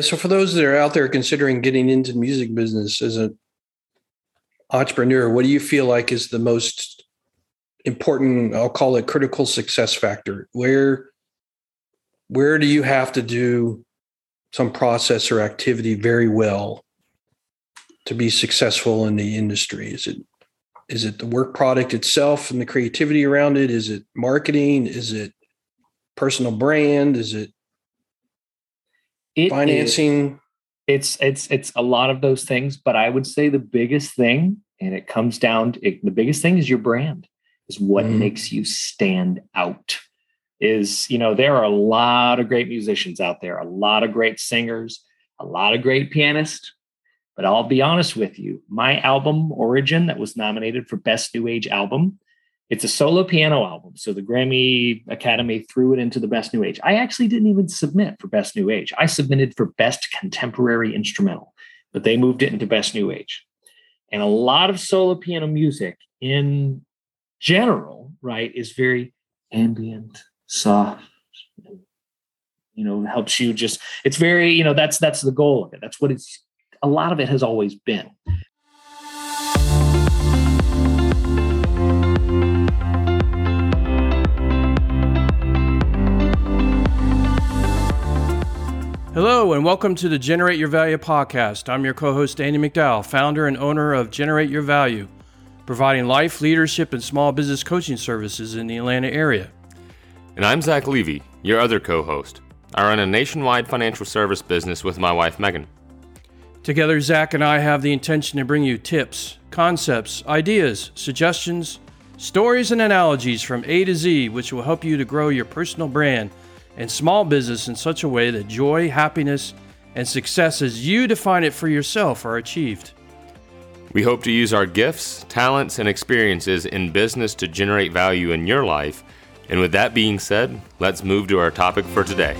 So, for those that are out there considering getting into the music business as an entrepreneur, what do you feel like is the most important? I'll call it critical success factor. Where where do you have to do some process or activity very well to be successful in the industry? Is it is it the work product itself and the creativity around it? Is it marketing? Is it personal brand? Is it it financing? Is, it's it's it's a lot of those things, but I would say the biggest thing, and it comes down to it, the biggest thing is your brand, is what mm. makes you stand out. Is you know there are a lot of great musicians out there, a lot of great singers, a lot of great pianists, but I'll be honest with you, my album Orogen that was nominated for Best New Age Album it's a solo piano album. So the Grammy Academy threw it into the Best New Age. I actually didn't even submit for Best New Age. I submitted for Best Contemporary Instrumental, but they moved it into Best New Age. And a lot of solo piano music in general, right, is very ambient, soft, you know, helps you just, it's very, you know, that's that's the goal of it. That's what it's a lot of it has always been. Hello, and welcome to the Generate Your Value podcast. I'm your co host, Andy McDowell, founder and owner of Generate Your Value, providing life, leadership, and small business coaching services in the Atlanta area. And I'm Zach Levy, your other co host. I run a nationwide financial service business with my wife, Megan. Together, Zach and I have the intention to bring you tips, concepts, ideas, suggestions, stories, and analogies from A to Z, which will help you to grow your personal brand and small business in such a way that joy, happiness, and success as you define it for yourself are achieved. We hope to use our gifts, talents, and experiences in business to generate value in your life. And with that being said, let's move to our topic for today.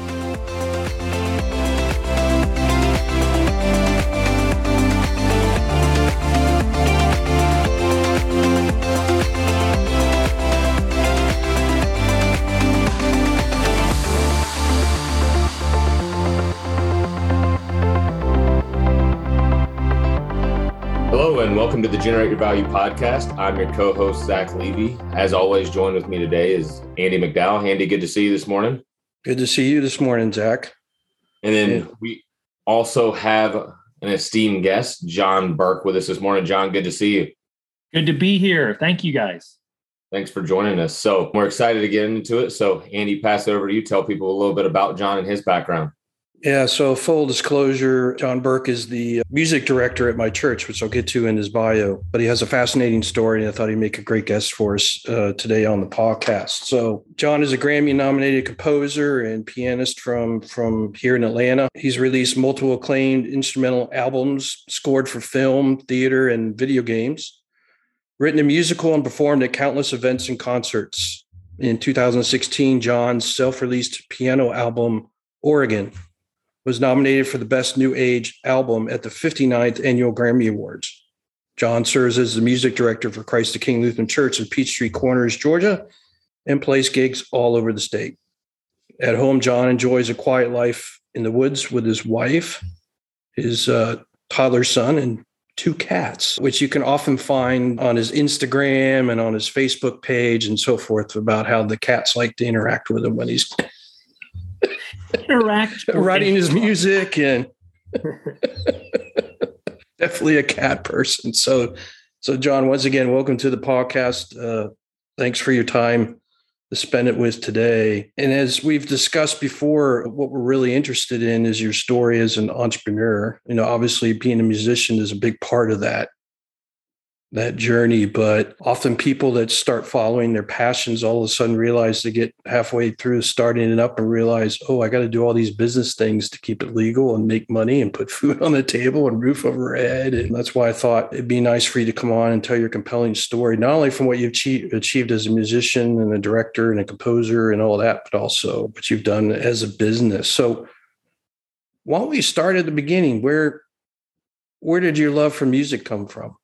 Welcome to the Generate Your Value podcast. I'm your co-host Zach Levy. As always, joined with me today is Andy McDowell. Andy, good to see you this morning. Good to see you this morning, Zach. And then yeah. we also have an esteemed guest, John Burke, with us this morning. John, good to see you. Good to be here. Thank you, guys. Thanks for joining us. So we're excited to get into it. So Andy, pass it over to you. Tell people a little bit about John and his background. Yeah, so full disclosure, John Burke is the music director at my church, which I'll get to in his bio. But he has a fascinating story, and I thought he'd make a great guest for us uh, today on the podcast. So, John is a Grammy-nominated composer and pianist from from here in Atlanta. He's released multiple acclaimed instrumental albums, scored for film, theater, and video games. Written a musical and performed at countless events and concerts. In 2016, John's self-released piano album Orogen was nominated for the Best New Age Album at the 59th Annual Grammy Awards. John serves as the music director for Christ the King Lutheran Church in Peachtree Corners, Georgia, and plays gigs all over the state. At home, John enjoys a quiet life in the woods with his wife, his uh, toddler son, and two cats, which you can often find on his Instagram and on his Facebook page and so forth about how the cats like to interact with him when he's interact writing his music and definitely a cat person. So so john once again welcome to the podcast. Uh, thanks for your time to spend it with today. And as we've discussed before what we're really interested in is your story as an entrepreneur. You know obviously being a musician is a big part of that that journey. But often people that start following their passions all of a sudden realize they get halfway through starting it up and realize, oh, I got to do all these business things to keep it legal and make money and put food on the table and roof over head. And that's why I thought it'd be nice for you to come on and tell your compelling story, not only from what you've achieved as a musician and a director and a composer and all that, but also what you've done as a business. So why don't we start at the beginning? Where where did your love for music come from?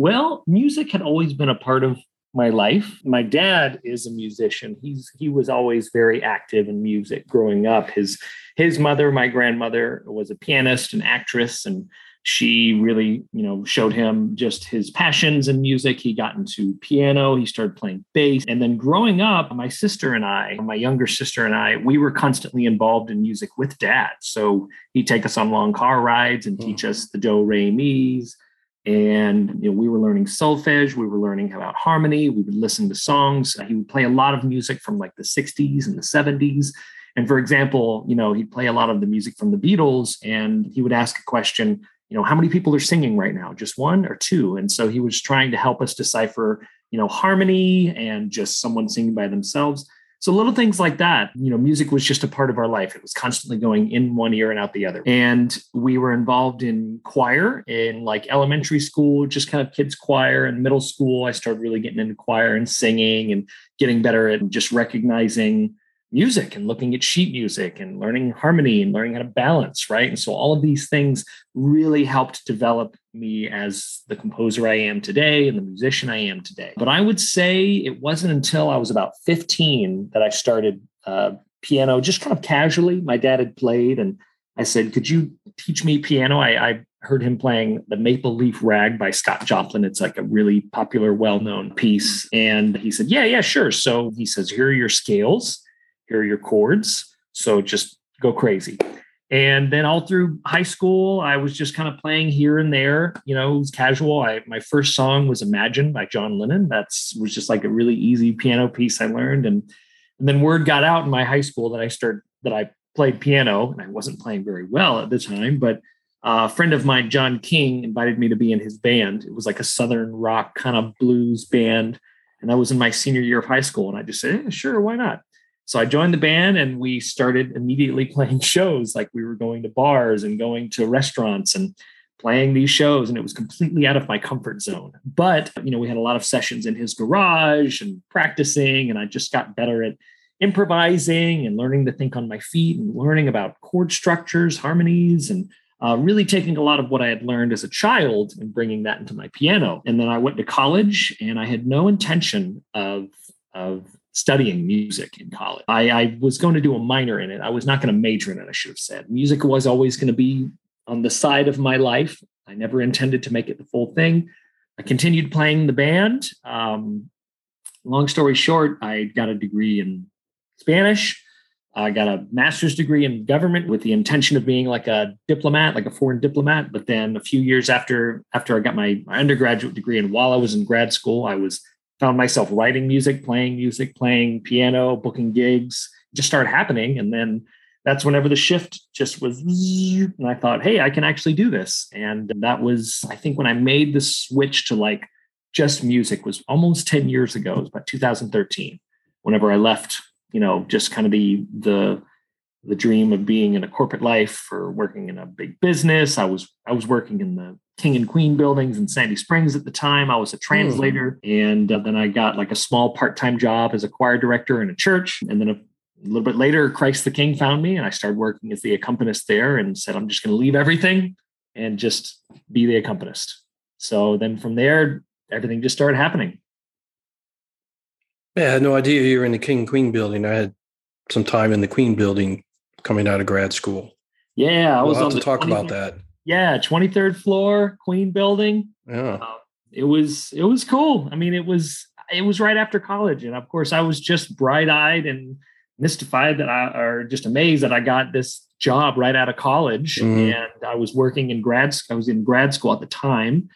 Well, music had always been a part of my life. My dad is a musician. He's he was always very active in music growing up. His his mother, my grandmother, was a pianist and actress, and she really, you know, showed him just his passions in music. He got into piano, he started playing bass. And then growing up, my sister and I, my younger sister and I, we were constantly involved in music with dad. So he'd take us on long car rides and teach mm. us the do, re, mi's and you know, we were learning solfege we were learning about harmony we would listen to songs. He would play a lot of music from like the 60s and the 70s and for example you know he'd play a lot of the music from the beatles and he would ask a question you know how many people are singing right now? Just one or two? And so he was trying to help us decipher you know harmony and just someone singing by themselves so little things like that, you know, music was just a part of our life. It was constantly going in one ear and out the other. And we were involved in choir in like elementary school, just kind of kids choir and middle school. I started really getting into choir and singing and getting better at just recognizing music and looking at sheet music and learning harmony and learning how to balance, right? And so all of these things really helped develop me as the composer I am today and the musician I am today. But I would say it wasn't until I was about 15 that I started uh, piano just kind of casually. My dad had played and I said, Could you teach me piano? I, I heard him playing the Maple Leaf Rag by Scott Joplin. It's like a really popular, well known piece. And he said, Yeah, yeah, sure. So he says, Here are your scales here are your chords. So just go crazy. And then all through high school, I was just kind of playing here and there. You know, it was casual. I my first song was Imagine by John Lennon. That's was just like a really easy piano piece I learned. And and then word got out in my high school that I started that I played piano, and I wasn't playing very well at the time, but uh, a friend of mine, John King, invited me to be in his band. It was like a southern rock kind of blues band. And I was in my senior year of high school. And I just said, yeah, sure, why not? So I joined the band and we started immediately playing shows. Like we were going to bars and going to restaurants and playing these shows. And it was completely out of my comfort zone. But, you know, we had a lot of sessions in his garage and practicing. And I just got better at improvising and learning to think on my feet and learning about chord structures, harmonies, and uh, really taking a lot of what I had learned as a child and bringing that into my piano. And then I went to college and I had no intention of, of studying music in college. I, I, was going to do a minor in it. I was not going to major in it, I should have said. Music was always going to be on the side of my life. I never intended to make it the full thing. I continued playing the band. Um, long story short, I got a degree in Spanish. I got a master's degree in government with the intention of being like a diplomat, like a foreign diplomat. But then a few years after after I got my, my undergraduate degree, and while I was in grad school, I was found myself writing music, playing music, playing piano, booking gigs, just started happening. And then that's whenever the shift just was, and I thought, hey, I can actually do this. And that was, I think, when I made the switch to like just music was almost 10 years ago. It was about 2013. Whenever I left, you know, just kind of the the the dream of being in a corporate life or working in a big business. I was I was working in the King and Queen buildings in Sandy Springs at the time. I was a translator, mm. and uh, then I got like a small part-time job as a choir director in a church. And then a, a little bit later, Christ the King found me, and I started working as the accompanist there, and said, "I'm just going to leave everything and just be the accompanist." So then from there, everything just started happening. Yeah, I had no idea you were in the King and Queen building. I had some time in the Queen building coming out of grad school. Yeah, I we'll was on to talk about that. Yeah, 23rd floor, Queen Building. Yeah. Uh, it was it was cool. I mean, it was it was right after college, and of course, I was just bright eyed and mystified that I or just amazed that I got this job right out of college, mm-hmm. and I was working in grad. I was in grad school at the time,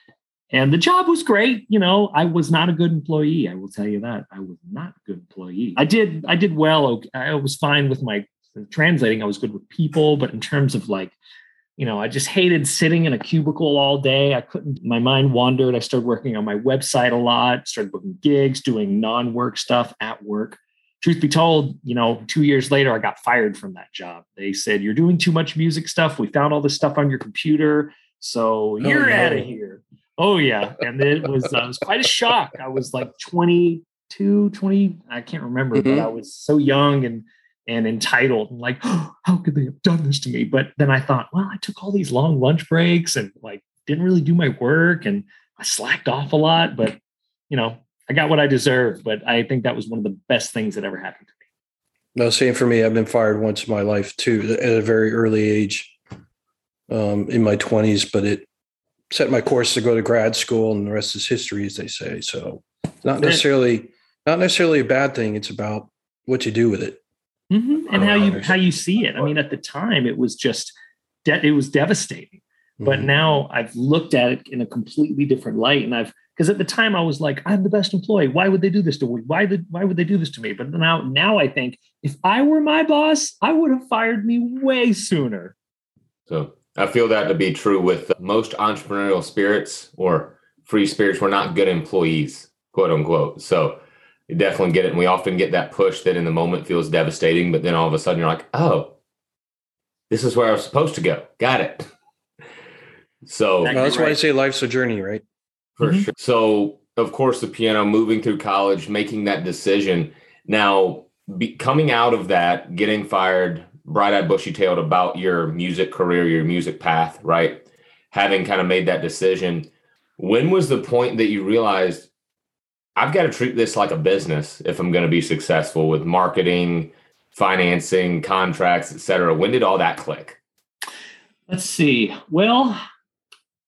and the job was great. You know, I was not a good employee. I will tell you that I was not a good employee. I did I did well. I was fine with my translating. I was good with people, but in terms of like you know, I just hated sitting in a cubicle all day. I couldn't, my mind wandered. I started working on my website a lot, started booking gigs, doing non work stuff at work. Truth be told, you know, two years later, I got fired from that job. They said, You're doing too much music stuff. We found all this stuff on your computer. So oh, you're no. out of here. Oh, yeah. And it was, uh, it was quite a shock. I was like 22, 20, I can't remember, mm-hmm. but I was so young and and entitled and like, oh, how could they have done this to me? But then I thought, well, I took all these long lunch breaks and like didn't really do my work and I slacked off a lot. But you know, I got what I deserved. but I think that was one of the best things that ever happened to me. No, same for me. I've been fired once in my life too, at a very early age, um, in my twenties. But it set my course to go to grad school, and the rest is history, as they say. So, not necessarily, not necessarily a bad thing. It's about what you do with it, mm-hmm. and how you how you see it. I mean, at the time, it was just de- it was devastating. But mm-hmm. now I've looked at it in a completely different light, and I've because at the time I was like, I'm the best employee. Why would they do this to me? Why did why would they do this to me? But now now I think if I were my boss, I would have fired me way sooner. So I feel that to be true with most entrepreneurial spirits or free spirits. We're not good employees, quote unquote. So you definitely get it. And we often get that push that in the moment feels devastating, but then all of a sudden you're like, oh, this is where I was supposed to go. Got it. So well, that's right. why I say life's a journey, right? For mm-hmm. sure. So, of course, the piano, moving through college, making that decision. Now, be, coming out of that, getting fired, bright eyed, bushy tailed about your music career, your music path, right? Having kind of made that decision, when was the point that you realized I've got to treat this like a business if I'm going to be successful with marketing, financing, contracts, et cetera? When did all that click? Let's see. Well,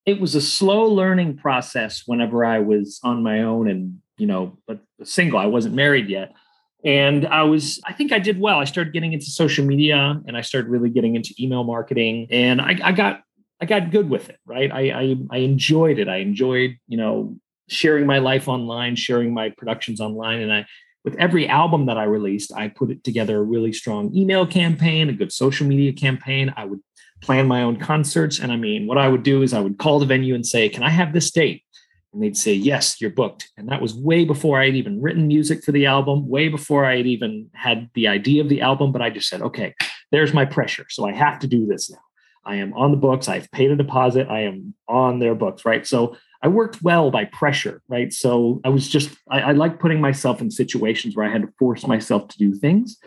it was a slow learning process whenever I was on my own and, you know, but single. I wasn't married yet. And I was, I think I did well. I started getting into social media and I started really getting into email marketing. And I, I got I got good with it, right? I, I I enjoyed it. I enjoyed, you know, sharing my life online, sharing my productions online. And I with every album that I released, I put it together a really strong email campaign, a good social media campaign. I would plan my own concerts. And I mean, what I would do is I would call the venue and say, Can I have this date? And they'd say, Yes, you're booked. And that was way before I had even written music for the album, way before I had even had the idea of the album. But I just said, Okay, there's my pressure. So I have to do this now. I am on the books. I've paid a deposit. I am on their books, right? So I worked well by pressure, right? So I was just, I, I like putting myself in situations where I had to force myself to do things.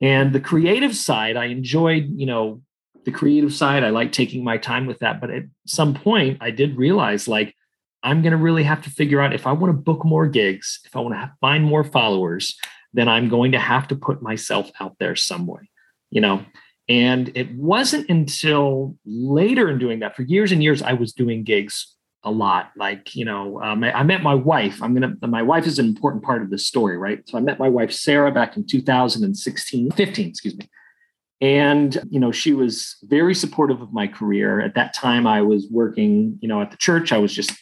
And the creative side, I enjoyed, you know, the creative side. I like taking my time with that. But at some point, I did realize like, I'm going to really have to figure out if I want to book more gigs, if I want to find more followers, then I'm going to have to put myself out there some way, you know? And it wasn't until later in doing that, for years and years, I was doing gigs a lot. Like, you know, um, I, met my wife. I'm going to, my wife is an important part of this story, right? So I met my wife, Sarah, back in 2016, 15, excuse me. And, you know, she was very supportive of my career. At that time, I was working, you know, at the church. I was just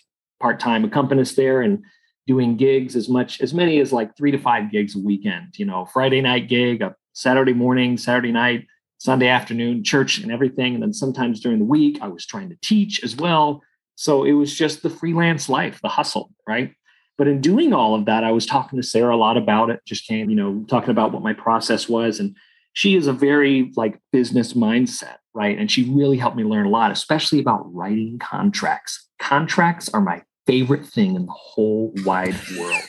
part-time accompanist there and doing gigs as much, as many as like three to five gigs a weekend, you know, Friday night gig, a Saturday morning, Saturday night, Sunday afternoon, church and everything. And then sometimes during the week, I was trying to teach as well. So it was just the freelance life, the hustle, right? But in doing all of that, I was talking to Sarah a lot about it, just came, you know, talking about what my process was. And she is a very like business mindset, right? And she really helped me learn a lot, especially about writing contracts. Contracts are my favorite thing in the whole wide world.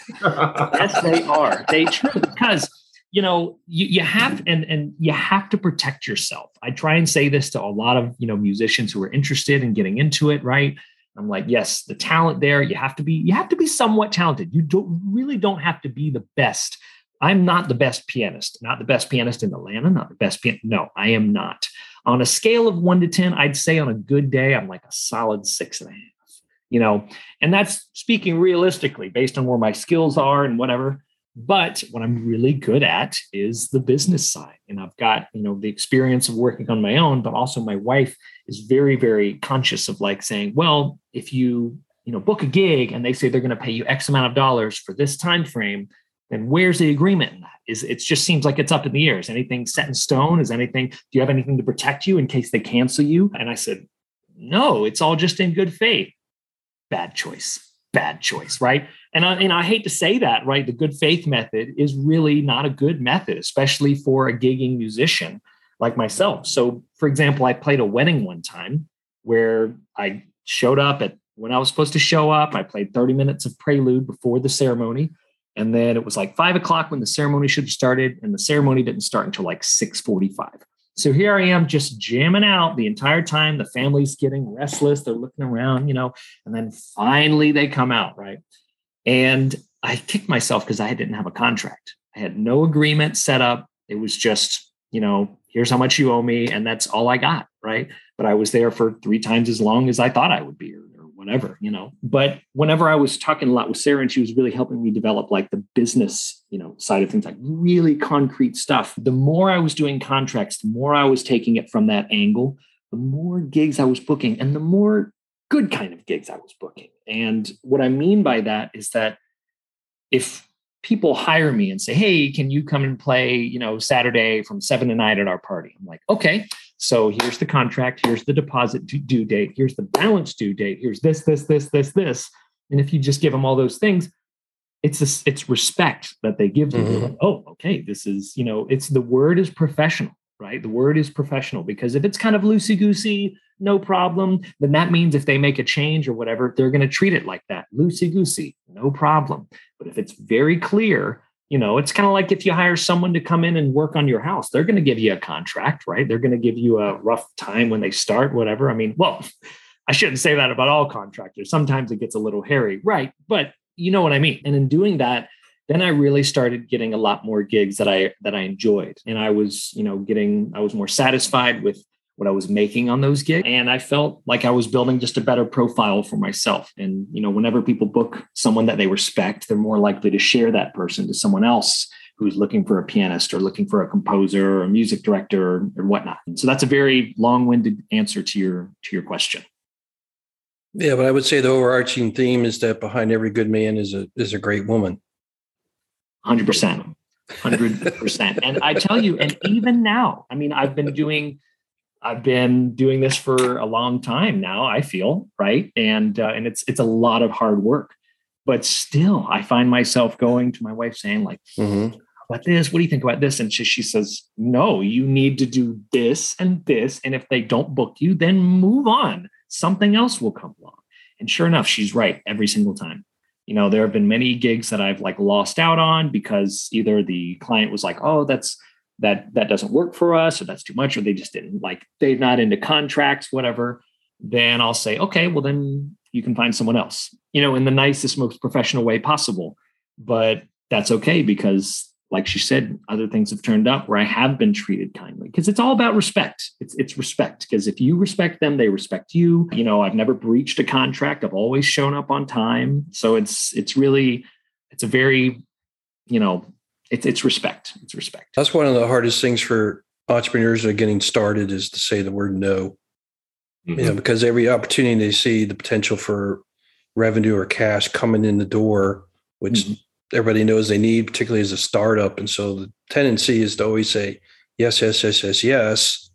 yes, they are. They true because you know you, you have and and you have to protect yourself. I try and say this to a lot of you know musicians who are interested in getting into it, right? I'm like, yes, the talent there. You have to be you have to be somewhat talented. You don't really don't have to be the best I'm not the best pianist, not the best pianist in Atlanta, not the best pianist. No, I am not. On a scale of one to 10, I'd say on a good day, I'm like a solid six and a half, you know, and that's speaking realistically based on where my skills are and whatever. But what I'm really good at is the business side. And I've got, you know, the experience of working on my own, but also my wife is very, very conscious of like saying, well, if you, you know, book a gig and they say they're going to pay you X amount of dollars for this time frame, then where's the agreement in that? Is it just seems like it's up in the air? Is anything set in stone? Is anything? Do you have anything to protect you in case they cancel you? And I said, no, it's all just in good faith. Bad choice. Bad choice, right? And I, and I hate to say that, right? The good faith method is really not a good method, especially for a gigging musician like myself. So, for example, I played a wedding one time where I showed up at when I was supposed to show up. I played 30 minutes of prelude before the ceremony. And then it was like five o'clock when the ceremony should have started, and the ceremony didn't start until like 645. So here I am just jamming out the entire time. The family's getting restless. They're looking around, you know, and then finally they come out, right? And I kicked myself because I didn't have a contract. I had no agreement set up. It was just, you know, here's how much you owe me. And that's all I got. Right. But I was there for three times as long as I thought I would be or, or whatever, you know. But whenever I was talking a lot with Sarah and she was really helping me develop like the business, you know, side of things, like really concrete stuff, the more I was doing contracts, the more I was taking it from that angle, the more gigs I was booking and the more good kind of gigs I was booking. And what I mean by that is that if people hire me and say, "Hey, can you come and play, you know, Saturday from 7 to 9 at our party?" I'm like, "Okay. So here's the contract, here's the deposit due date, here's the balance due date, here's this this this this this." And if you just give them all those things, it's a, it's respect that they give mm-hmm. you. Like, oh, okay, this is, you know, it's the word is professional, right? The word is professional because if it's kind of loosey goosey, no problem. Then that means if they make a change or whatever, they're going to treat it like that, loosey goosey, no problem. But if it's very clear, you know, it's kind of like if you hire someone to come in and work on your house, they're going to give you a contract, right? They're going to give you a rough time when they start, whatever. I mean, well, I shouldn't say that about all contractors. Sometimes it gets a little hairy, right? But you know what I mean. And in doing that, then I really started getting a lot more gigs that I that I enjoyed, and I was, you know, getting I was more satisfied with what I was making on those gigs. And I felt like I was building just a better profile for myself. And, you know, whenever people book someone that they respect, they're more likely to share that person to someone else who's looking for a pianist or looking for a composer or a music director or, or whatnot. And so that's a very long-winded answer to your to your question. Yeah, but I would say the overarching theme is that behind every good man is a is a great woman. Hundred percent. Hundred percent. And I tell you, and even now, I mean, I've been doing I've been doing this for a long time now. I feel right, and uh, and it's it's a lot of hard work, but still, I find myself going to my wife saying like, mm-hmm. "About this? What do you think about this?" And she, she says, "No, you need to do this and this, and if they don't book you, then move on. Something else will come along." And sure enough, she's right every single time. You know, there have been many gigs that I've like lost out on because either the client was like, "Oh, that's." That that doesn't work for us or that's too much or they just didn't like they're not into contracts whatever then i'll say okay well then you can find someone else you know in the nicest most professional way possible. But that's okay because like she said other things have turned up where i have been treated kindly because it's all about respect. It's it's respect because if you respect them they respect you. You know i've never breached a contract. I've always shown up on time. So it's it's really it's a very you know it's it's respect. It's respect. That's one of the hardest things for entrepreneurs that are getting started is to say the word no. Mm-hmm. You know, because every opportunity they see the potential for revenue or cash coming in the door, which mm-hmm. everybody knows they need, particularly as a startup. And so the tendency is to always say yes, yes, yes, yes, yes,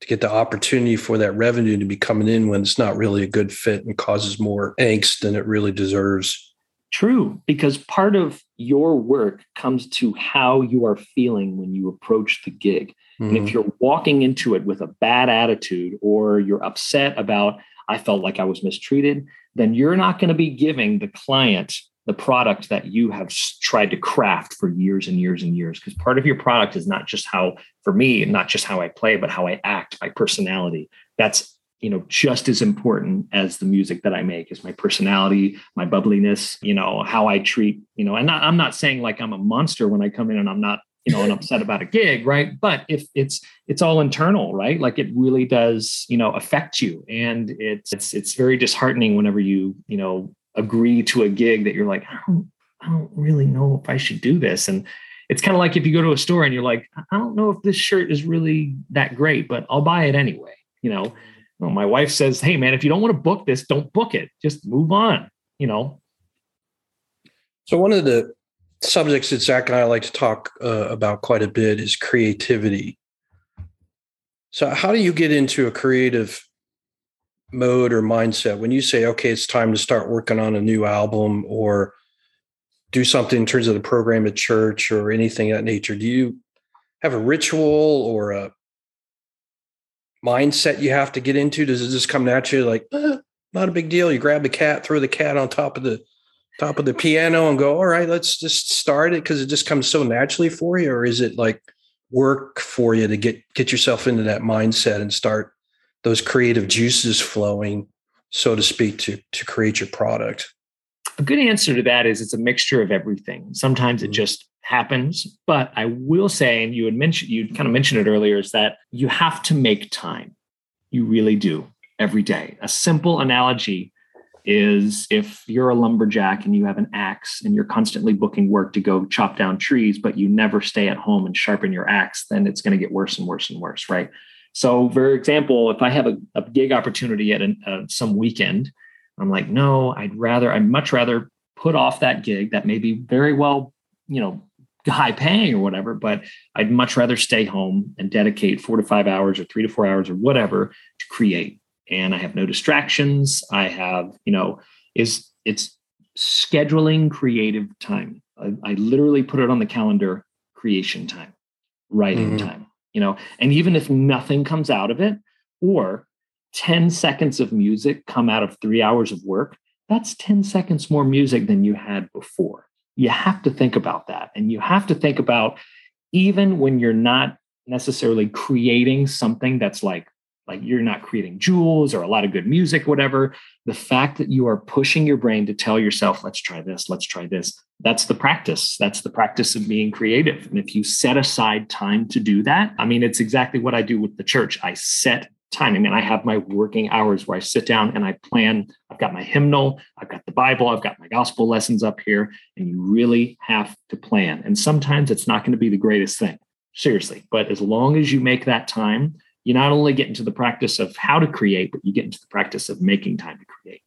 to get the opportunity for that revenue to be coming in when it's not really a good fit and causes more angst than it really deserves. True, because part of your work comes to how you are feeling when you approach the gig. Mm-hmm. And if mm-hmm. you're walking into it with a bad attitude or you're upset about, I felt like I was mistreated, then you're not going to be giving the client the product that you have tried to craft for years and years and years. Because part of your product is not just how, for me, not just how I play, but how I act, my personality. That's you know just as important as the music that i make is my personality my bubbliness you know how i treat you know and not, i'm not saying like i'm a monster when i come in and i'm not you know and upset about a gig right? But if it's it's all internal right? Like it really does you know affect you. And it's it's it's very disheartening whenever you you know agree to a gig that you're like i don't i don't really know if i should do this. And it's kind of like if you go to a store and you're like i don't know if this shirt is really that great but i'll buy it anyway you know well, my wife says, "Hey, man, if you don't want to book this, don't book it. Just move on." You know. So one of the subjects that Zach and I like to talk uh, about quite a bit is creativity. So how do you get into a creative mode or mindset when you say, "Okay, it's time to start working on a new album," or do something in terms of the program at church or anything that nature? Do you have a ritual or a mindset you have to get into? Does it just come naturally like, eh, not a big deal? You grab the cat, throw the cat on top of the top of the piano and go, all right, let's just start it because it just comes so naturally for you? Or is it like work for you to get get yourself into that mindset and start those creative juices flowing, so to speak, to to create your product? a good answer to that is it's a mixture of everything. Sometimes it mm-hmm. just happens, but I will say, and you had mentioned, you kind of mentioned it earlier, is that you have to make time. You really do every day. A simple analogy is if you're a lumberjack and you have an axe and you're constantly booking work to go chop down trees, but you never stay at home and sharpen your axe, then it's going to get worse and worse and worse, right? So, for example, if I have a, a gig opportunity at an, uh, some weekend, I'm like, no, I'd rather, I'd much rather put off that gig that may be very well, you know, high paying or whatever, but I'd much rather stay home and dedicate four to five hours or three to four hours or whatever to create. And I have no distractions. I have, you know, is it's scheduling creative time. I, I literally put it on the calendar, creation time, writing mm-hmm. time, you know, and even if nothing comes out of it, or 10 seconds of music come out of three hours of work, that's 10 seconds more music than you had before you have to think about that. And you have to think about even when you're not necessarily creating something that's like, like you're not creating jewels or a lot of good music, whatever. The fact that you are pushing your brain to tell yourself, let's try this, let's try this. That's the practice. That's the practice of being creative. And if you set aside time to do that, I mean, it's exactly what I do with the church. I set time. I mean, I have my working hours where I sit down and I plan. I've got my hymnal, I've got the Bible, I've got my gospel lessons up here, and you really have to plan. And sometimes it's not going to be the greatest thing, seriously. But as long as you make that time, you not only get into the practice of how to create, but you get into the practice of making time to create.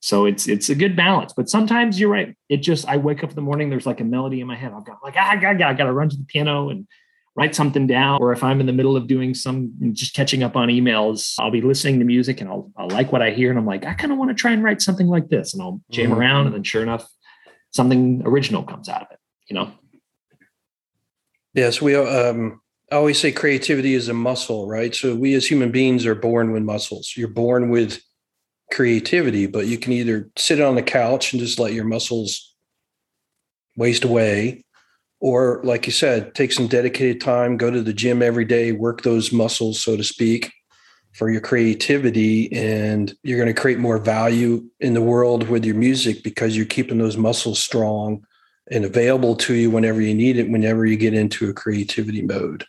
So it's it's a good balance. But sometimes you're right. It just I wake up in the morning, there's like a melody in my head. I've got like ah, I got I got to run to the piano and write something down or if i'm in the middle of doing some just catching up on emails i'll be listening to music and i'll, I'll like what i hear and i'm like i kind of want to try and write something like this. And i'll jam mm-hmm. around and then sure enough something original comes out of it you know? Yes we um I always say creativity is a muscle right? So we as human beings are born with muscles. You're born with creativity but you can either sit on the couch and just let your muscles waste away or like you said take some dedicated time go to the gym every day work those muscles so to speak for your creativity and you're going to create more value in the world with your music because you're keeping those muscles strong and available to you whenever you need it whenever you get into a creativity mode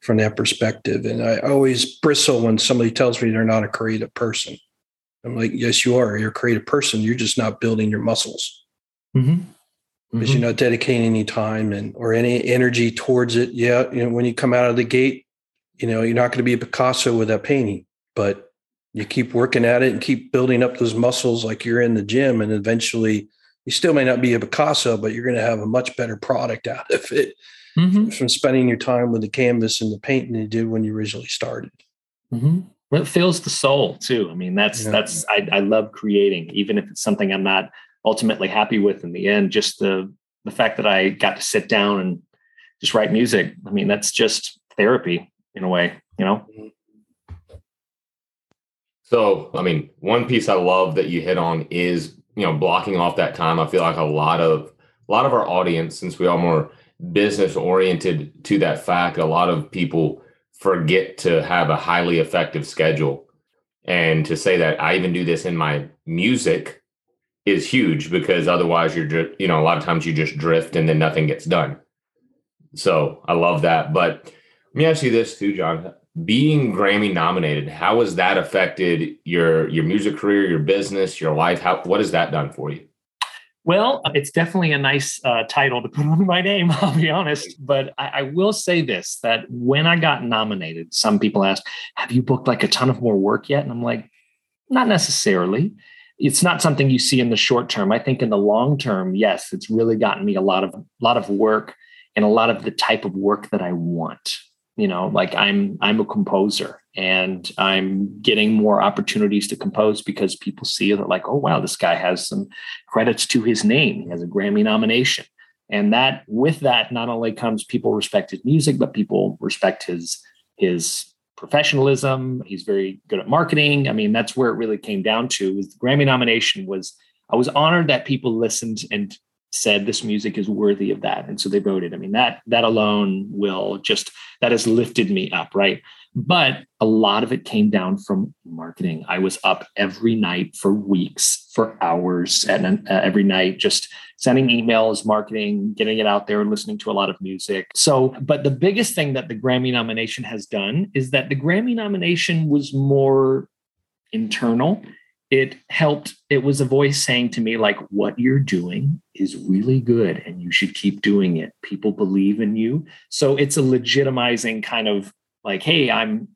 from that perspective. And i always bristle when somebody tells me they're not a creative person. I'm like yes you are. You're a creative person. You're just not building your muscles. Mm-hmm because mm-hmm. you're not dedicating any time and or any energy towards it. Yeah, you know, when you come out of the gate, you know, you're not going to be a Picasso with that painting, but you keep working at it and keep building up those muscles like you're in the gym, and eventually you still may not be a Picasso, but you're going to have a much better product out of it mm-hmm. from spending your time with the canvas and the paint than you did when you originally started. Mm-hmm. Well, it fills the soul too. I mean, that's yeah. that's I, I love creating, even if it's something I'm not ultimately happy with in the end. Just the the fact that I got to sit down and just write music. I mean, that's just therapy in a way, you know. Mm-hmm. So, I mean, one piece I love that you hit on is you know blocking off that time. I feel like a lot of a lot of our audience, since we are more business oriented to that fact, a lot of people forget to have a highly effective schedule. And to say that I even do this in my music is huge because otherwise you're just, you know, a lot of times you just drift and then nothing gets done. So I love that. But let me ask you this too, John. Being Grammy nominated, how has that affected your your music career, your business, your life? How what has that done for you? Well, it's definitely a nice uh, title to put on my name, I'll be honest. But I, I, will say this that when I got nominated, some people asked, Have you booked like a ton of more work yet? And I'm like, Not necessarily it's not something you see in the short term. I think in the long term, yes, it's really gotten me a lot of a lot of work and a lot of the type of work that I want. You know, like I'm I'm a composer and I'm getting more opportunities to compose because people see that like, oh wow, this guy has some credits to his name. He has a Grammy nomination. And that with that not only comes people respect his music, but people respect his his professionalism. He's very good at marketing. I mean, that's where it really came down to. Was the Grammy nomination was I was honored that people listened and said this music is worthy of that. And so they voted i mean that that alone will just that has lifted me up right? But a lot of it came down from marketing. I was up every night for weeks for hours and uh, every night just sending emails marketing getting it out there listening to a lot of music. So but the biggest thing that the grammy nomination has done is that the grammy nomination was more internal it helped it was a voice saying to me like what you're doing is really good and you should keep doing it. People believe in you. So it's a legitimizing kind of like hey i'm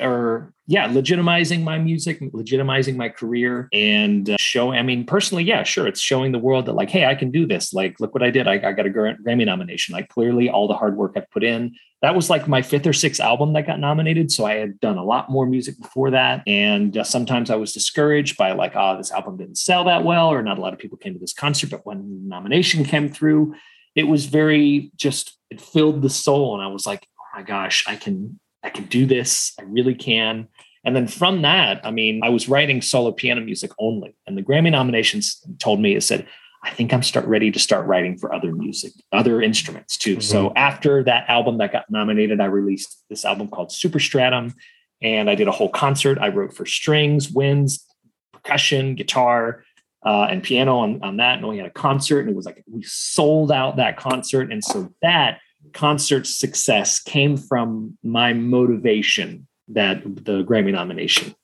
or yeah legitimizing my music legitimizing my career and uh, show i mean personally yeah sure it's showing the world that like hey i can do this like look what i did i, I got a grammy nomination like clearly all the hard work i've put in that was like my fifth or sixth album that got nominated so i had done a lot more music before that and uh, sometimes i was discouraged by like oh this album didn't sell that well or not a lot of people came to this concert but when the nomination came through it was very just it filled the soul and i was like oh my gosh i can I can do this. I really can. And then from that, I mean, I was writing solo piano music only. And the Grammy nominations told me, it said, I think I'm start ready to start writing for other music, other instruments too. Mm-hmm. So after that album that got nominated, I released this album called Superstratum. And I did a whole concert. I wrote for strings, winds, percussion, guitar, uh, and piano on, on that. And we had a concert, and it was like we sold out that concert. And so that concert success came from my motivation that the Grammy nomination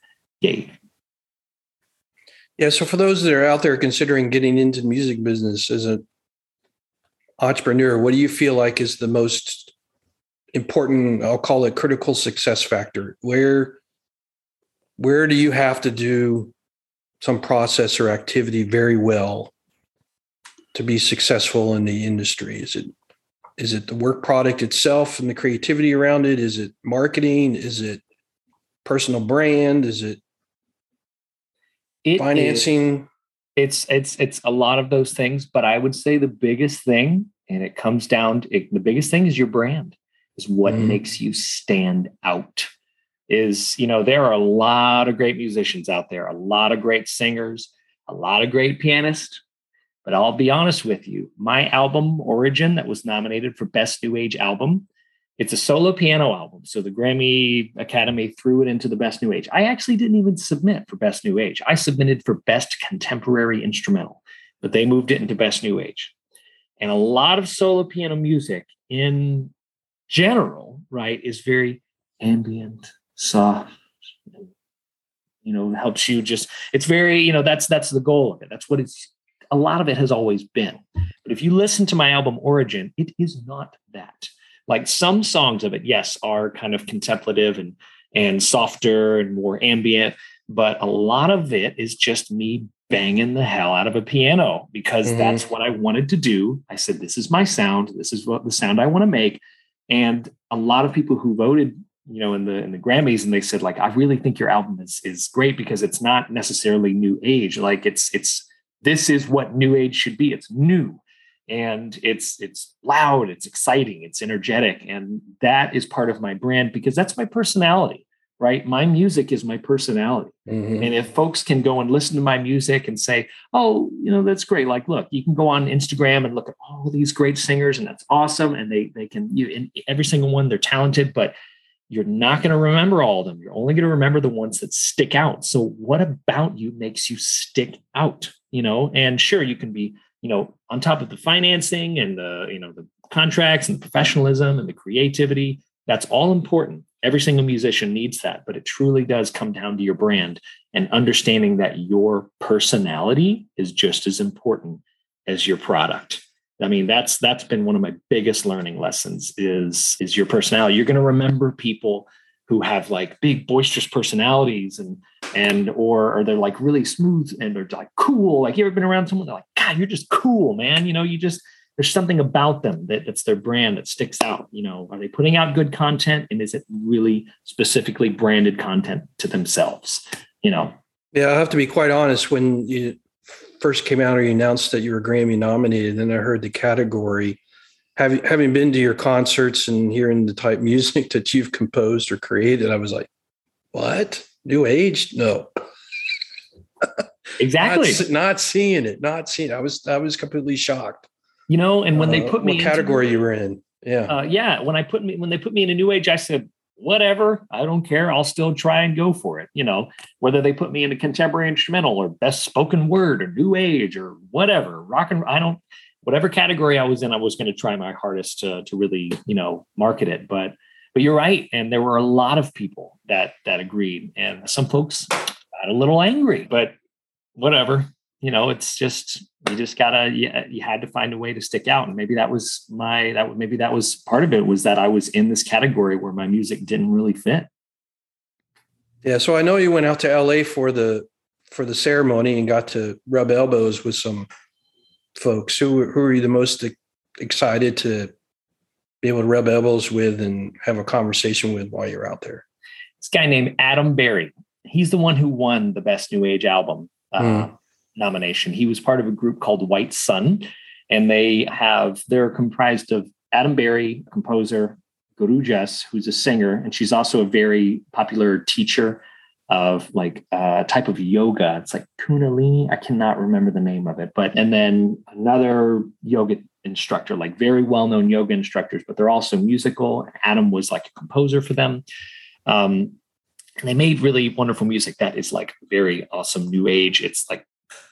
gave. Yeah, so for those that are out there considering getting into the music business as an entrepreneur, what do you feel like is the most important, I'll call it critical success factor? Where where do you have to do some process or activity very well to be successful in the industry? Is it is it the work product itself and the creativity around it? Is it marketing? Is it personal brand? Is it, it financing? Is, it's it's it's a lot of those things, but I would say the biggest thing, and it comes down to it, the biggest thing is your brand, is what mm-hmm. makes you stand out. Is you know there are a lot of great musicians out there, a lot of great singers, a lot of great pianists, but I'll be honest with you, my album Orogen that was nominated for Best New Age Album, it's a solo piano album. So the Grammy Academy threw it into the Best New Age. I actually didn't even submit for Best New Age. I submitted for Best Contemporary Instrumental, but they moved it into Best New Age. And a lot of solo piano music in general, right, is very ambient, soft, you know, helps you just, it's very, you know, that's that's the goal of it. That's what it's a lot of it has always been. But if you listen to my album Orogen, it is not that. Like some songs of it, yes, are kind of contemplative and and softer and more ambient, but a lot of it is just me banging the hell out of a piano because mm-hmm. that's what I wanted to do. I said, this is my sound. This is what the sound I want to make. And a lot of people who voted, you know, in the in the Grammys, and they said, like, I really think your album is is great because it's not necessarily new age. Like it's it's this is what new age should be. It's new and it's it's loud it's exciting it's energetic and that is part of my brand because that's my personality right? My music is my personality. Mm-hmm. and if folks can go and listen to my music and say oh you know that's great like look you can go on instagram and look at all these great singers and that's awesome and they they can you in every single one they're talented but you're not going to remember all of them. You're only going to remember the ones that stick out. So what about you makes you stick out you know? And sure you can be you know on top of the financing and the you know the contracts and the professionalism and the creativity that's all important. Every single musician needs that but it truly does come down to your brand and understanding that your personality is just as important as your product i mean that's that's been one of my biggest learning lessons is is your personality. You're going to remember people who have like big boisterous personalities and and or or they're like really smooth and they're like cool? Like you ever been around someone they're like god you're just cool man. You know you just there's something about them that, that's their brand that sticks out. You know are they putting out good content and is it really specifically branded content to themselves? You know? Yeah i have to be quite honest when you first came out or you announced that you were grammy nominated and i heard the category having having been to your concerts and hearing the type music that you've composed or created, I was like, what? New age? No. Exactly. not, not, seeing it, not seeing it. I was I was completely shocked. You know, and when uh, they put me what category you were in, yeah, uh, yeah. When I put me when they put me in a new age, I said, whatever, I don't care. I'll still try and go for it. You know, whether they put me in a contemporary instrumental or best spoken word or new age or whatever, rock and I don't whatever category I was in, I was going to try my hardest to to really you know market it. But but you're right, and there were a lot of people that that agreed, and some folks got a little angry, but whatever. You know, it's just you just gotta you, you had to find a way to stick out, and maybe that was my that maybe that was part of it was that I was in this category where my music didn't really fit. Yeah, so I know you went out to LA for the for the ceremony and got to rub elbows with some folks. Who who are you the most excited to be able to rub elbows with and have a conversation with while you're out there? This guy named Adam Berry. He's the one who won the best new age album mm. Nomination. He was part of a group called White Sun, and they have they're comprised of Adam Berry, composer, Gurujas, who's a singer, and she's also a very popular teacher of like a uh, type of yoga. It's like Kundalini. I cannot remember the name of it, but and then another yoga instructor, like very well-known yoga instructors, but they're also musical. Adam was like a composer for them. Um, and they made really wonderful music that is like very awesome new age. It's like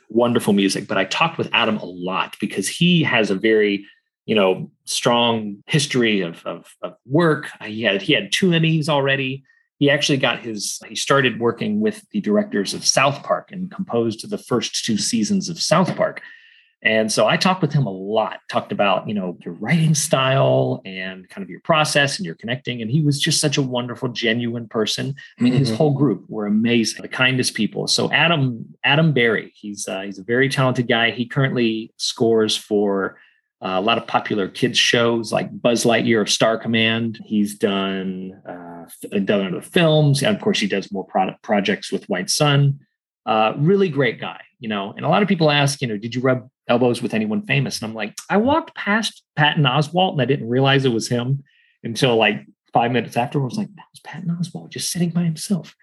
wonderful music. But I talked with Adam a lot because he has a very you know strong history of, of, of work. He had he had two Emmys already he actually got his he started working with the directors of south park and composed the first two seasons of south park and so i talked with him a lot talked about you know your writing style and kind of your process and your connecting and he was just such a wonderful genuine person i mean mm-hmm. his whole group were amazing the kindest people so adam adam berry he's uh, he's a very talented guy he currently scores for uh, a lot of popular kids shows like Buzz Lightyear of Star Command. He's done uh, done other films, and of course, he does more product projects with White Sun. Uh, really great guy, you know. And a lot of people ask, you know, did you rub elbows with anyone famous? And I'm like, I walked past Patton Oswalt, and I didn't realize it was him until like five minutes after. I was like, that was Patton Oswalt just sitting by himself.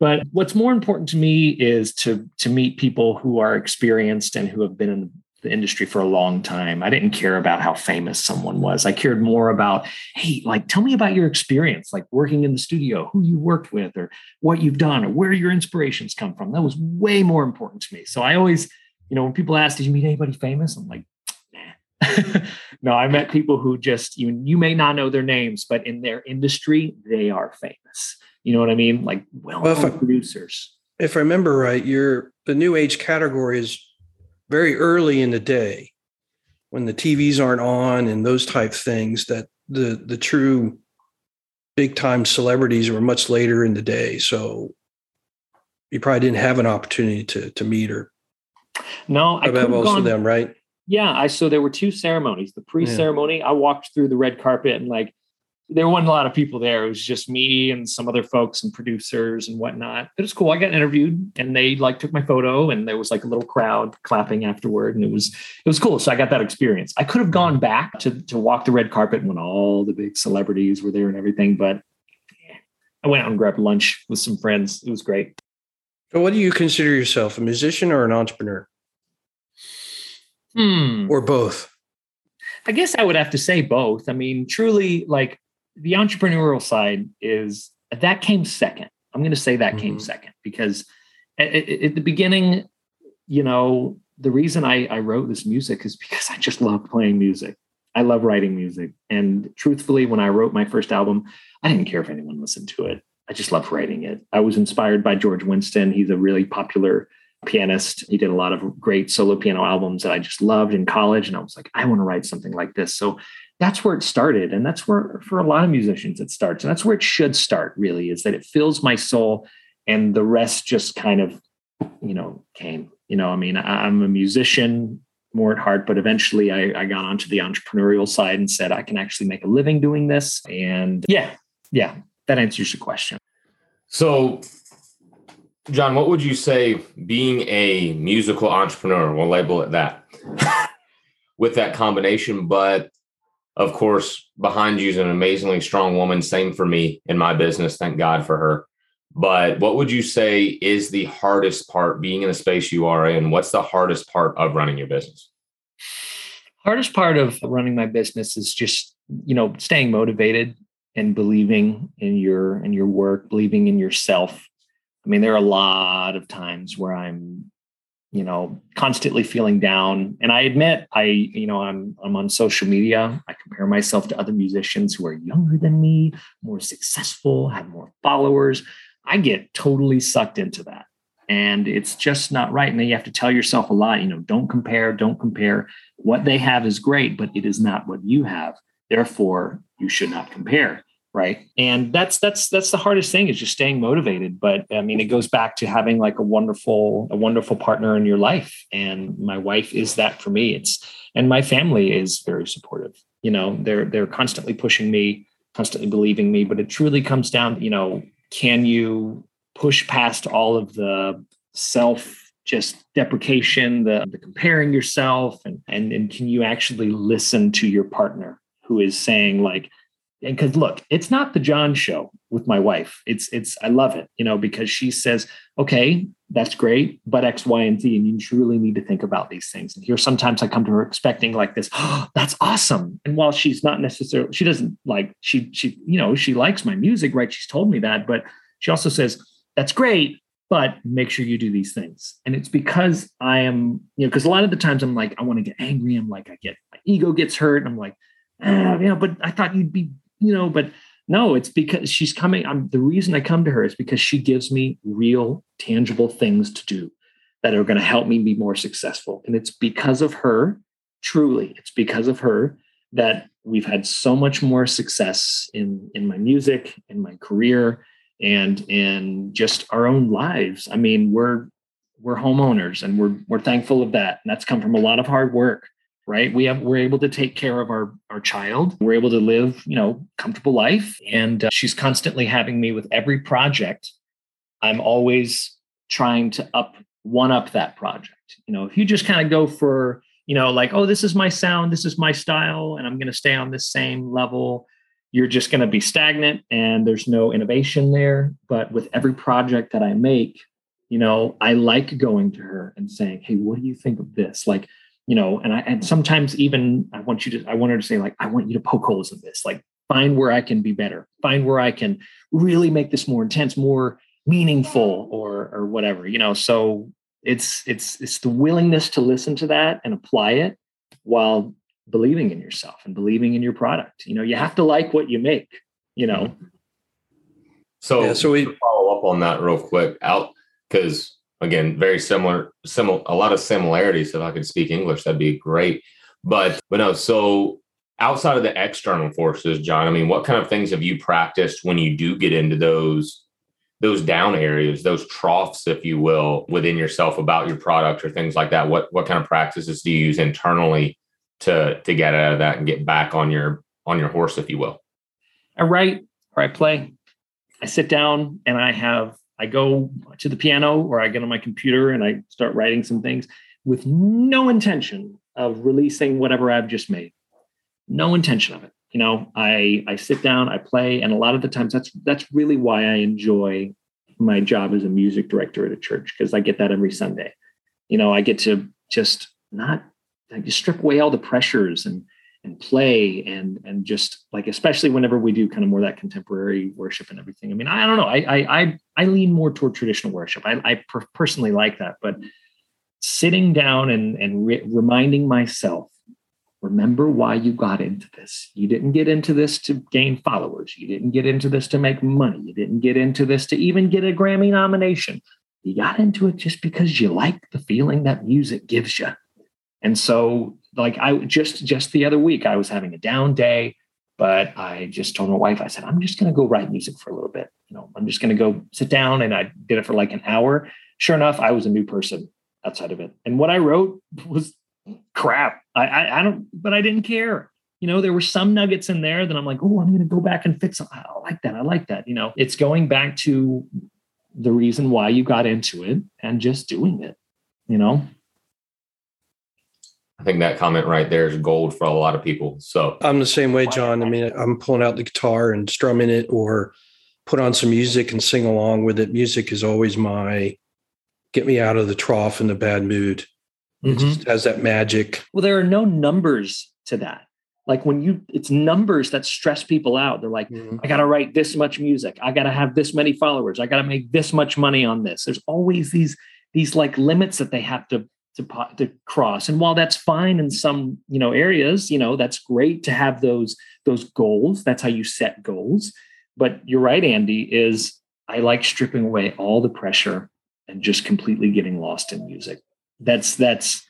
But what's more important to me is to to meet people who are experienced and who have been in the industry for a long time. I didn't care about how famous someone was. I cared more about, hey, like tell me about your experience, like working in the studio, who you worked with, or what you've done, or where your inspirations come from. That was way more important to me. So I always, you know, when people ask, did you meet anybody famous? I'm like, nah. no, I met people who just you you may not know their names, but in their industry, they are famous. You know what I mean? Like well-known well, producers. If I remember right, your the new age category is very early in the day when the TVs aren't on and those type things that the the true big time celebrities were much later in the day. So you probably didn't have an opportunity to to meet her. No, I have most of them, right? Yeah, I so there were two ceremonies. The pre-ceremony, yeah. I walked through the red carpet and like there wasn't a lot of people there. It was just me and some other folks and producers and whatnot. It was cool. I got interviewed and they like took my photo and there was like a little crowd clapping afterward. And it was it was cool. So I got that experience. I could have gone back to to walk the red carpet when all the big celebrities were there and everything, but I went out and grabbed lunch with some friends. It was great. So what do you consider yourself, a musician or an entrepreneur? Hmm. Or both? I guess I would have to say both. I mean, truly, like the entrepreneurial side is that came second. I'm going to say that mm-hmm. came second because at, at, the beginning, you know, the reason I, I wrote this music is because I just love playing music. I love writing music. And truthfully, when I wrote my first album, I didn't care if anyone listened to it. I just loved writing it. I was inspired by George Winston. He's a really popular pianist. He did a lot of great solo piano albums that I just loved in college. And I was like, I want to write something like this. So that's where it started and that's where for a lot of musicians it starts and that's where it should start really is that it fills my soul and the rest just kind of you know came you know i mean I, am a musician more at heart but eventually I, I got onto the entrepreneurial side and said i can actually make a living doing this and yeah yeah that answers your question. So john what would you say being a musical entrepreneur we'll label it that with that combination but of course, behind you is an amazingly strong woman. Same for me in my business. Thank God for her. But what would you say is the hardest part being in the space you are in? What's the hardest part of running your business? Hardest part of running my business is just, you know, staying motivated and believing in your in your work, believing in yourself. I mean, there are a lot of times where I'm you know constantly feeling down. And i admit i you know i'm i'm on social media. I compare myself to other musicians who are younger than me more successful have more followers. I get totally sucked into that. And it's just not right. And then you have to tell yourself a lot you know don't compare don't compare. What they have is great but it is not what you have. Therefore you should not compare right? And that's that's that's the hardest thing is just staying motivated. But i mean it goes back to having like a wonderful a wonderful partner in your life. And my wife is that for me. It's and my family is very supportive. You know they're they're constantly pushing me constantly believing me. But it truly comes down you know can you push past all of the self just deprecation the, the comparing yourself and, and and can you actually listen to your partner who is saying like and because look, it's not the John show with my wife. It's it's I love it, you know, because she says, okay, that's great, but X, Y, and Z, and you truly need to think about these things. And here, sometimes I come to her expecting like this, oh, that's awesome. And while she's not necessarily, she doesn't like she she you know she likes my music, right? She's told me that, but she also says that's great, but make sure you do these things. And it's because I am, you know, because a lot of the times I'm like, I want to get angry. I'm like, I get my ego gets hurt. I'm like, ah, you know, but I thought you'd be you know, but no, it's because she's coming. I'm the reason I come to her is because she gives me real, tangible things to do that are going to help me be more successful. And it's because of her, truly, it's because of her that we've had so much more success in in my music, in my career, and in just our own lives. I mean, we're we're homeowners and we're we're thankful of that. And that's come from a lot of hard work right? We have we're able to take care of our our child. We're able to live you know comfortable life. And uh, she's constantly having me with every project. I'm always trying to up one up that project. You know if you just kind of go for you know like oh this is my sound this is my style and i'm going to stay on this same level you're just going to be stagnant and there's no innovation there. But with every project that i make you know i like going to her and saying hey what do you think of this? Like you know, and I and sometimes even I want you to I want her to say like I want you to poke holes in this, like find where I can be better, find where I can really make this more intense, more meaningful, or or whatever, you know. So it's it's it's the willingness to listen to that and apply it while believing in yourself and believing in your product. You know, you have to like what you make, you know. So, yeah, so we follow up on that real quick out because again, very similar, similar, a lot of similarities. If I could speak English, that'd be great. But but no, so outside of the external forces, John, I mean, what kind of things have you practiced when you do get into those those down areas, those troughs, if you will, within yourself about your product or things like that? What what kind of practices do you use internally to to get out of that and get back on your on your horse, if you will? I write or I play. I sit down and I have I go to the piano or I get on my computer and I start writing some things with no intention of releasing whatever I've just made. No intention of it. You know, I I sit down, I play, and a lot of the times that's that's really why I enjoy my job as a music director at a church because I get that every Sunday. You know, I get to just not like just strip away all the pressures and and play and and just like especially whenever we do kind of more that contemporary worship and everything. I mean, I don't know. I I I, I lean more toward traditional worship. I, I per- personally like that, but sitting down and and re- reminding myself, remember why you got into this. You didn't get into this to gain followers. You didn't get into this to make money. You didn't get into this to even get a Grammy nomination. You got into it just because you like the feeling that music gives you. And so like I just just the other week I was having a down day, but I just told my wife, I said, I'm just gonna go write music for a little bit. You know, I'm just gonna go sit down and I did it for like an hour. Sure enough, I was a new person outside of it. And what I wrote was crap. I I, I don't but I didn't care. You know, there were some nuggets in there that I'm like, oh, I'm gonna go back and fix. I like that. I like that. You know, it's going back to the reason why you got into it and just doing it, you know. I think that comment right there is gold for a lot of people. So I'm the same way, John. I mean, I'm pulling out the guitar and strumming it or put on some music and sing along with it. Music is always my get me out of the trough and the bad mood. Mm-hmm. It just has that magic. Well, there are no numbers to that. Like when you, it's numbers that stress people out. They're like, mm-hmm. I got to write this much music. I got to have this many followers. I got to make this much money on this. There's always these, these like limits that they have to, to, to cross. And while that's fine in some, you know, areas, you know, that's great to have those, those goals. That's how you set goals. But you're right, Andy, is I like stripping away all the pressure and just completely getting lost in music. That's that's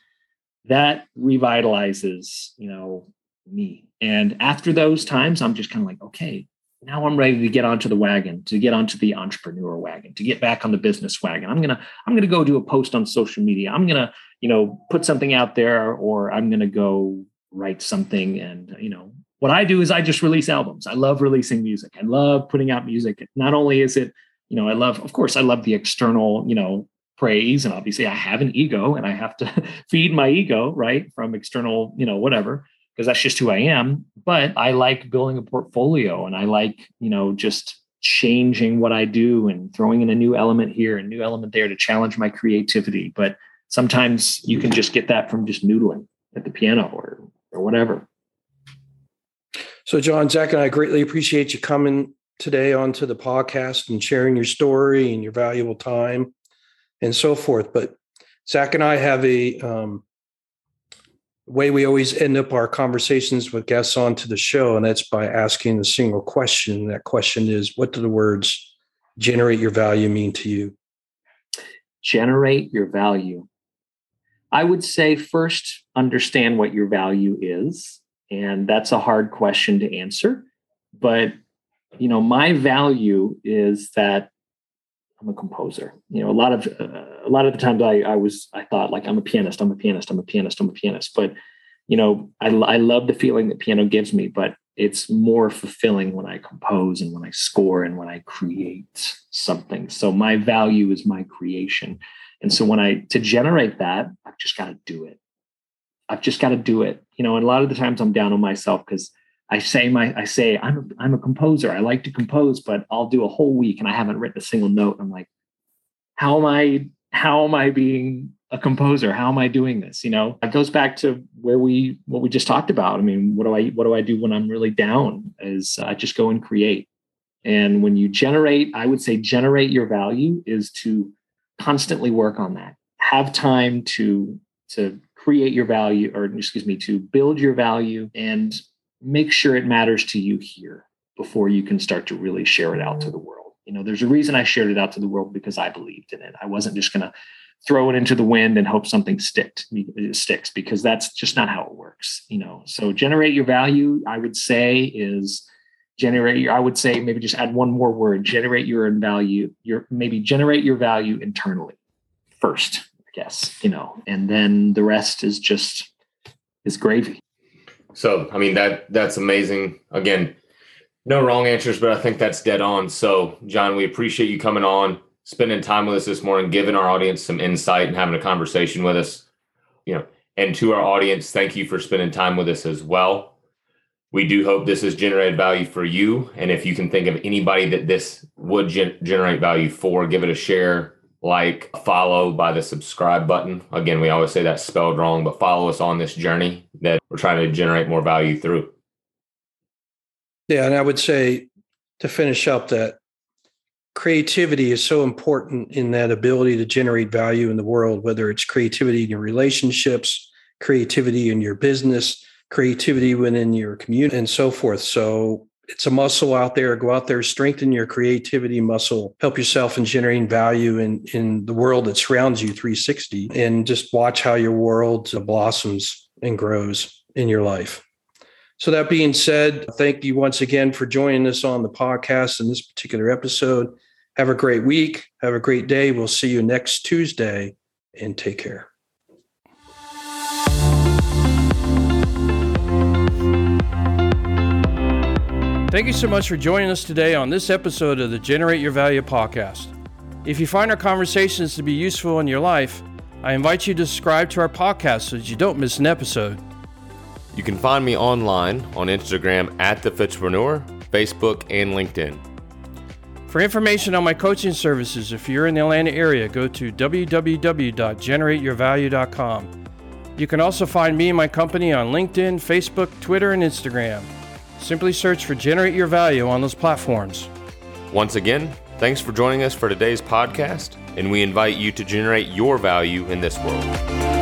that revitalizes, you know, me. And after those times, I'm just kind of like, okay, now I'm ready to get onto the wagon, to get onto the entrepreneur wagon, to get back on the business wagon. I'm gonna I'm gonna go do a post on social media. I'm gonna you know put something out there, or I'm gonna go write something and you know what I do is I just release albums. I love releasing music. I love putting out music. Not only is it, you know, I love, of course, I love the external, you know, praise. And obviously I have an ego and I have to feed my ego, right? From external, you know, whatever, because that's just who I am. But I like building a portfolio and I like, you know, just changing what I do and throwing in a new element here and new element there to challenge my creativity. But sometimes you can just get that from just noodling at the piano or or whatever. So, John, Zach, and I greatly appreciate you coming today onto the podcast and sharing your story and your valuable time and so forth. But Zach and I have a um, way we always end up our conversations with guests onto the show, and that's by asking a single question. That question is What do the words generate your value mean to you? Generate your value. I would say first, understand what your value is and that's a hard question to answer but you know my value is that i'm a composer. You know a lot of uh, a lot of the times I, I was i thought like i'm a pianist i'm a pianist i'm a pianist i'm a pianist but you know I, I love the feeling that piano gives me but it's more fulfilling when i compose and when i score and when i create something. So my value is my creation and so when i to generate that i've just got to do it I've just got to do it. You know, and a lot of the times I'm down on myself because I say my I say I'm a, I'm a composer. I like to compose, but I'll do a whole week and I haven't written a single note. I'm like, how am I how am I being a composer? How am I doing this? You know, it goes back to where we what we just talked about. I mean, what do I what do I do when I'm really down? Is uh, I just go and create. And when you generate, I would say generate your value is to constantly work on that. Have time to to create your value, or excuse me, to build your value and make sure it matters to you here before you can start to really share it out to the mm-hmm. world. You know, there's a reason I shared it out to the world because I believed in it. I wasn't just going to throw it into the wind and hope something sticked uh, sticks because that's just not how it works. You know, so generate your value. I would say is generate your. I would say maybe just add one more word. Generate your own value. Your maybe generate your value internally first i guess, you know, and then the rest is just is gravy. So, I mean that that's amazing. Again, no wrong answers, but I think that's dead on. So, John, we appreciate you coming on, spending time with us this morning, giving our audience some insight and having a conversation with us. You know, and to our audience, thank you for spending time with us as well. We do hope this has generated value for you. And if you can think of anybody that this would gen- generate value for, give it a share, like, follow by the subscribe button. Again, we always say that's spelled wrong, but follow us on this journey that we're trying to generate more value through. Yeah, and I would say to finish up that creativity is so important in that ability to generate value in the world, whether it's creativity in your relationships, creativity in your business, creativity within your community, and so forth. So it's a muscle out there. Go out there, strengthen your creativity muscle, help yourself in generating value in, in the world that surrounds you 360, and just watch how your world blossoms and grows in your life. So, that being said, thank you once again for joining us on the podcast in this particular episode. Have a great week. Have a great day. We'll see you next Tuesday and take care. Thank you so much for joining us today on this episode of the Generate Your Value podcast. If you find our conversations to be useful in your life, I invite you to subscribe to our podcast so that you don't miss an episode. You can find me online on Instagram at the Fitzpreneur, Facebook, and LinkedIn. For information on my coaching services, if you're in the Atlanta area, go to www.generateyourvalue.com. You can also find me and my company on LinkedIn, Facebook, Twitter, and Instagram. Simply search for Generate Your Value on those platforms. Once again, thanks for joining us for today's podcast, and we invite you to generate your value in this world.